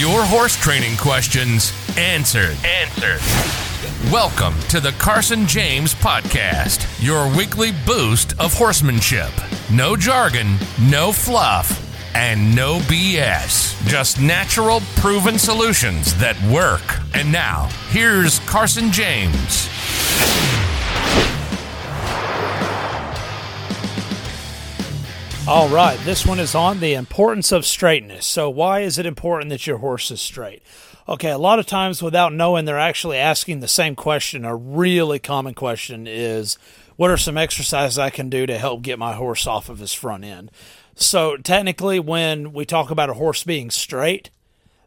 Your horse training questions answered. Answered. Welcome to the Carson James Podcast, your weekly boost of horsemanship. No jargon, no fluff, and no BS. Just natural, proven solutions that work. And now, here's Carson James. All right, this one is on the importance of straightness. So, why is it important that your horse is straight? Okay, a lot of times without knowing, they're actually asking the same question. A really common question is, What are some exercises I can do to help get my horse off of his front end? So, technically, when we talk about a horse being straight,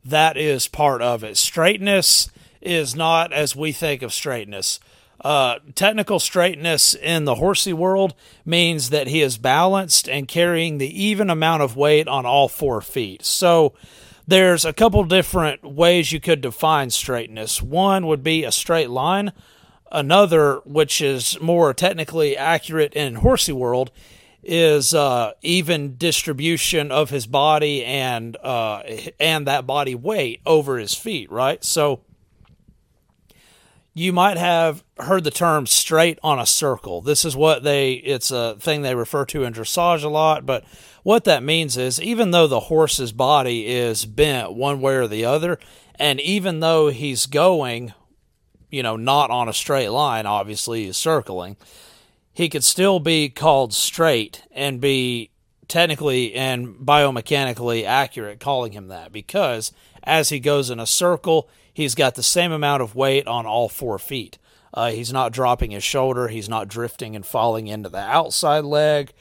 that is part of it. Straightness is not as we think of straightness. Uh, technical straightness in the horsey world means that he is balanced and carrying the even amount of weight on all four feet. So there's a couple different ways you could define straightness. One would be a straight line. Another, which is more technically accurate in horsey world, is uh, even distribution of his body and uh, and that body weight over his feet. Right, so you might have heard the term straight on a circle. This is what they, it's a thing they refer to in dressage a lot, but what that means is even though the horse's body is bent one way or the other, and even though he's going, you know, not on a straight line, obviously he's circling, he could still be called straight and be technically and biomechanically accurate calling him that because as he goes in a circle, he's got the same amount of weight on all four feet. Uh, he's not dropping his shoulder, he's not drifting and falling into the outside leg,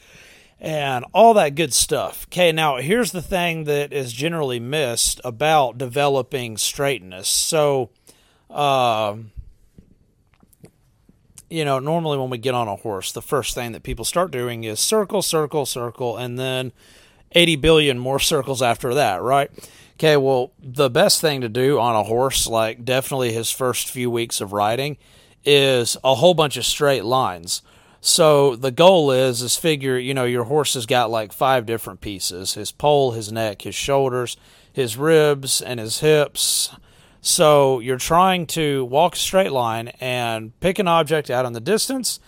and all that good stuff. Okay, now here's the thing that is generally missed about developing straightness. So, uh, you know, normally when we get on a horse, the first thing that people start doing is circle, circle, circle, and then 80 billion more circles after that, right? Okay, well, the best thing to do on a horse, like definitely his first few weeks of riding, is a whole bunch of straight lines. So the goal is is figure, you know, your horse has got like five different pieces: his poll, his neck, his shoulders, his ribs, and his hips so you're trying to walk a straight line and pick an object out in the distance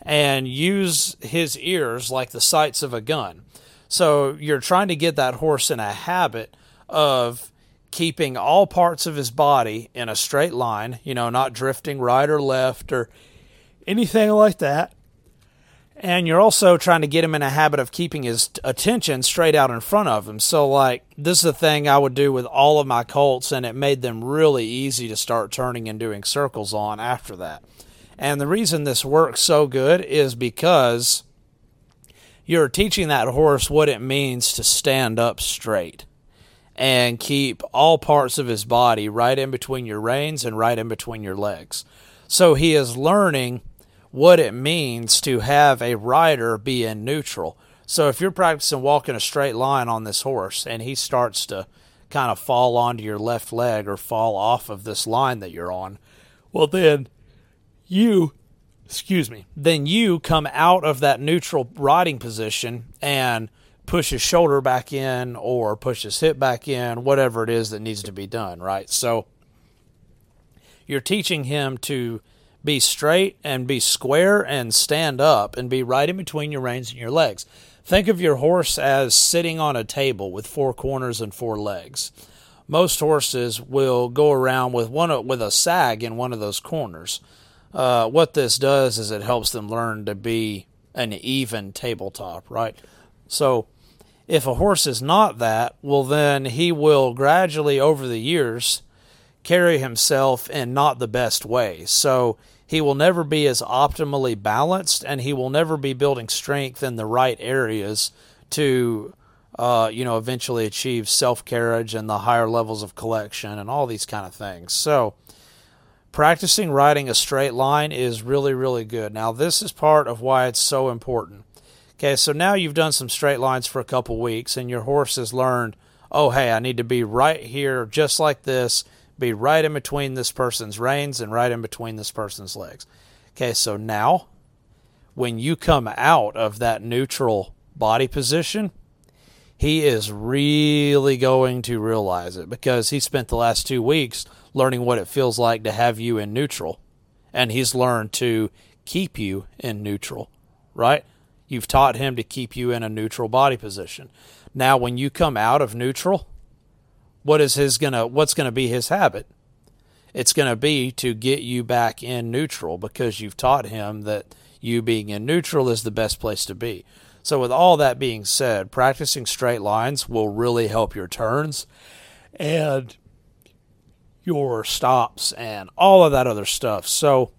and use his ears like the sights of a gun. So you're trying to get that horse in a habit of keeping all parts of his body in a straight line, you know, not drifting right or left or anything like that and you're also trying to get him in a habit of keeping his attention straight out in front of him. So, like, this is a thing I would do with all of my colts, and it made them really easy to start turning and doing circles on after that. And the reason this works so good is because you're teaching that horse what it means to stand up straight and keep all parts of his body right in between your reins and right in between your legs. So he is learning what it means to have a rider be in neutral. So if you're practicing walking a straight line on this horse and he starts to kind of fall onto your left leg or fall off of this line that you're on, well then you excuse me, then you come out of that neutral riding position and push his shoulder back in or push his hip back in, whatever it is that needs to be done, right? So you're teaching him to be straight and be square and stand up and be right in between your reins and your legs. Think of your horse as sitting on a table with four corners and four legs. Most horses will go around with one with a sag in one of those corners. Uh, what this does is it helps them learn to be an even tabletop, right? So, if a horse is not that, well, then he will gradually over the years carry himself in not the best way. So, he will never be as optimally balanced and he will never be building strength in the right areas to uh, you know eventually achieve self carriage and the higher levels of collection and all these kind of things. So practicing riding a straight line is really really good. Now this is part of why it's so important. Okay so now you've done some straight lines for a couple weeks and your horse has learned oh hey i need to be right here just like this be right in between this person's reins and right in between this person's legs. Okay, so now when you come out of that neutral body position, he is really going to realize it because he spent the last two weeks learning what it feels like to have you in neutral. And he's learned to keep you in neutral, right? You've taught him to keep you in a neutral body position. Now, when you come out of neutral, what is his gonna? What's gonna be his habit? It's gonna be to get you back in neutral because you've taught him that you being in neutral is the best place to be. So, with all that being said, practicing straight lines will really help your turns and your stops and all of that other stuff. So,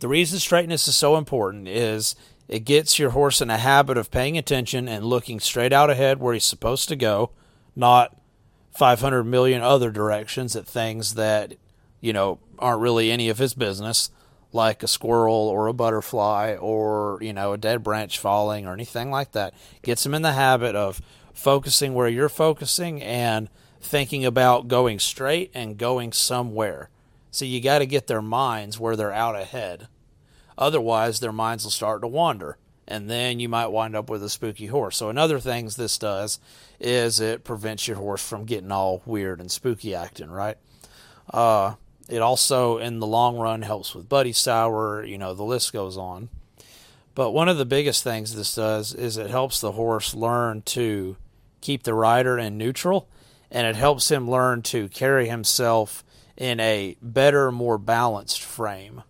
the reason straightness is so important is it gets your horse in a habit of paying attention and looking straight out ahead where he's supposed to go, not 500 million other directions at things that, you know, aren't really any of his business, like a squirrel or a butterfly or, you know, a dead branch falling or anything like that. Gets him in the habit of focusing where you're focusing and thinking about going straight and going somewhere. So you got to get their minds where they're out ahead. Otherwise, their minds will start to wander, and then you might wind up with a spooky horse. So, another things this does is it prevents your horse from getting all weird and spooky acting, right? Uh, it also, in the long run, helps with buddy sour. You know, the list goes on. But one of the biggest things this does is it helps the horse learn to keep the rider in neutral, and it helps him learn to carry himself in a better, more balanced frame.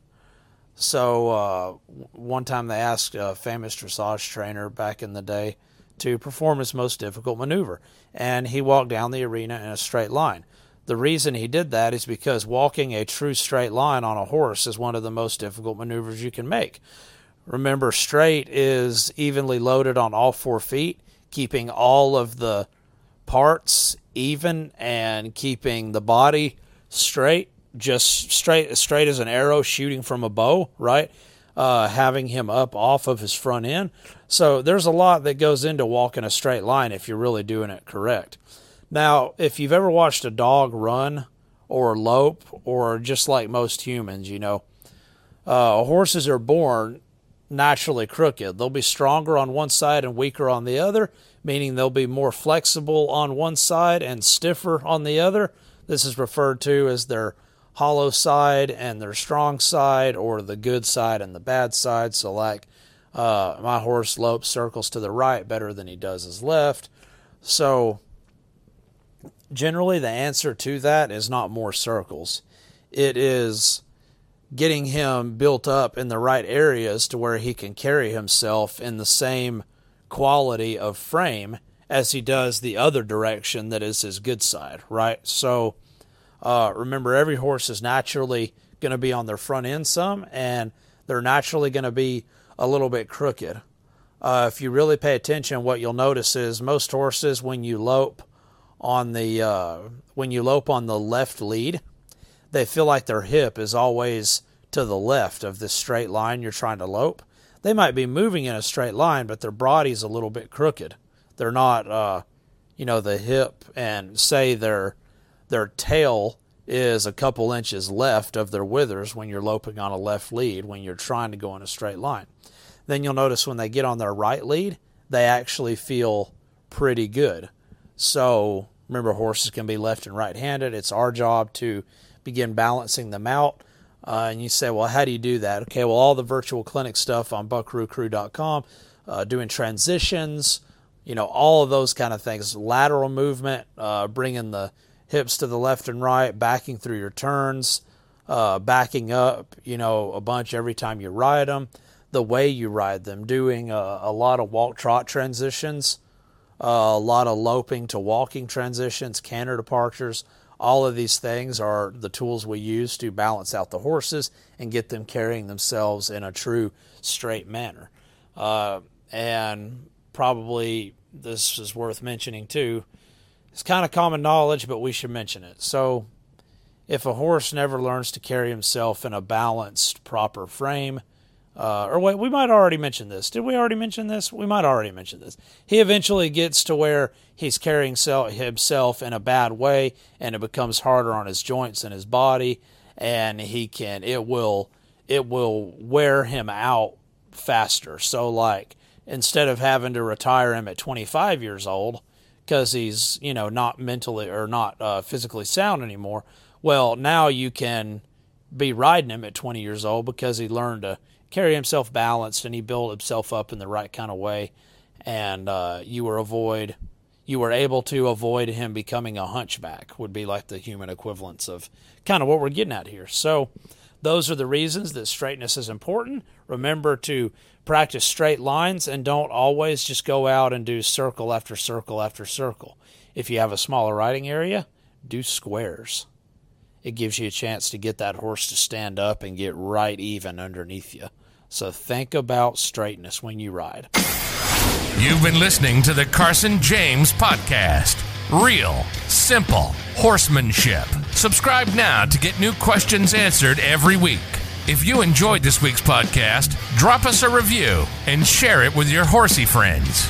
So uh, one time they asked a famous dressage trainer back in the day to perform his most difficult maneuver, and he walked down the arena in a straight line. The reason he did that is because walking a true straight line on a horse is one of the most difficult maneuvers you can make. Remember, straight is evenly loaded on all four feet, keeping all of the parts even and keeping the body straight just straight straight as an arrow shooting from a bow, right? Uh, having him up off of his front end. So there's a lot that goes into walking a straight line if you're really doing it correct. Now, if you've ever watched a dog run or lope, or just like most humans, you know, uh, horses are born naturally crooked. They'll be stronger on one side and weaker on the other, meaning they'll be more flexible on one side and stiffer on the other. This is referred to as their hollow side and their strong side, or the good side and the bad side. So, like uh, my horse lopes circles to the right better than he does his left. So, generally, the answer to that is not more circles. It is getting him built up in the right areas to where he can carry himself in the same quality of frame as he does the other direction that is his good side, right? So, uh, remember, every horse is naturally going to be on their front end some, and they're naturally going to be a little bit crooked. Uh, if you really pay attention, what you'll notice is most horses, when you lope on the uh, when you lope on the left lead, they feel like their hip is always to the left of this straight line you're trying to lope. They might be moving in a straight line, but their body's a little bit crooked. They're not, uh, you know, the hip and say they're their tail is a couple inches left of their withers when you're loping on a left lead when you're trying to go in a straight line. Then you'll notice when they get on their right lead, they actually feel pretty good. So remember, horses can be left and right handed. It's our job to begin balancing them out. Uh, and you say, well, how do you do that? Okay, well, all the virtual clinic stuff on buckaroocrew.com, uh, doing transitions, you know, all of those kind of things, lateral movement, uh, bringing the hips to the left and right, backing through your turns, uh, backing up, you know, a bunch every time you ride them, the way you ride them, doing a, a lot of walk trot transitions, uh, a lot of loping to walking transitions, canter departures. All of these things are the tools we use to balance out the horses and get them carrying themselves in a true straight manner. Uh, and probably this is worth mentioning too it's kind of common knowledge, but we should mention it. So, if a horse never learns to carry himself in a balanced, proper frame, uh, or wait, we might already mention this. Did we already mention this? We might already mention this. He eventually gets to where he's carrying himself in a bad way, and it becomes harder on his joints and his body, and he can it will it will wear him out faster. So like instead of having to retire him at 25 years old because he's you know not mentally or not uh, physically sound anymore. Well, now you can be riding him at 20 years old because he learned to carry himself balanced and he built himself up in the right kind of way, and uh, you were avoid you were able to avoid him becoming a hunchback would be like the human equivalents of kind of what we're getting at here. So those are the reasons that straightness is important. Remember to practice straight lines and don't always just go out and do circle after circle after circle. If you have a smaller riding area, do squares. It gives you a chance to get that horse to stand up and get right even underneath you. So think about straightness when you ride. You've been listening to the Carson James Podcast. Real, simple horsemanship. Subscribe now to get new questions answered every week. If you enjoyed this week's podcast, drop us a review and share it with your horsey friends.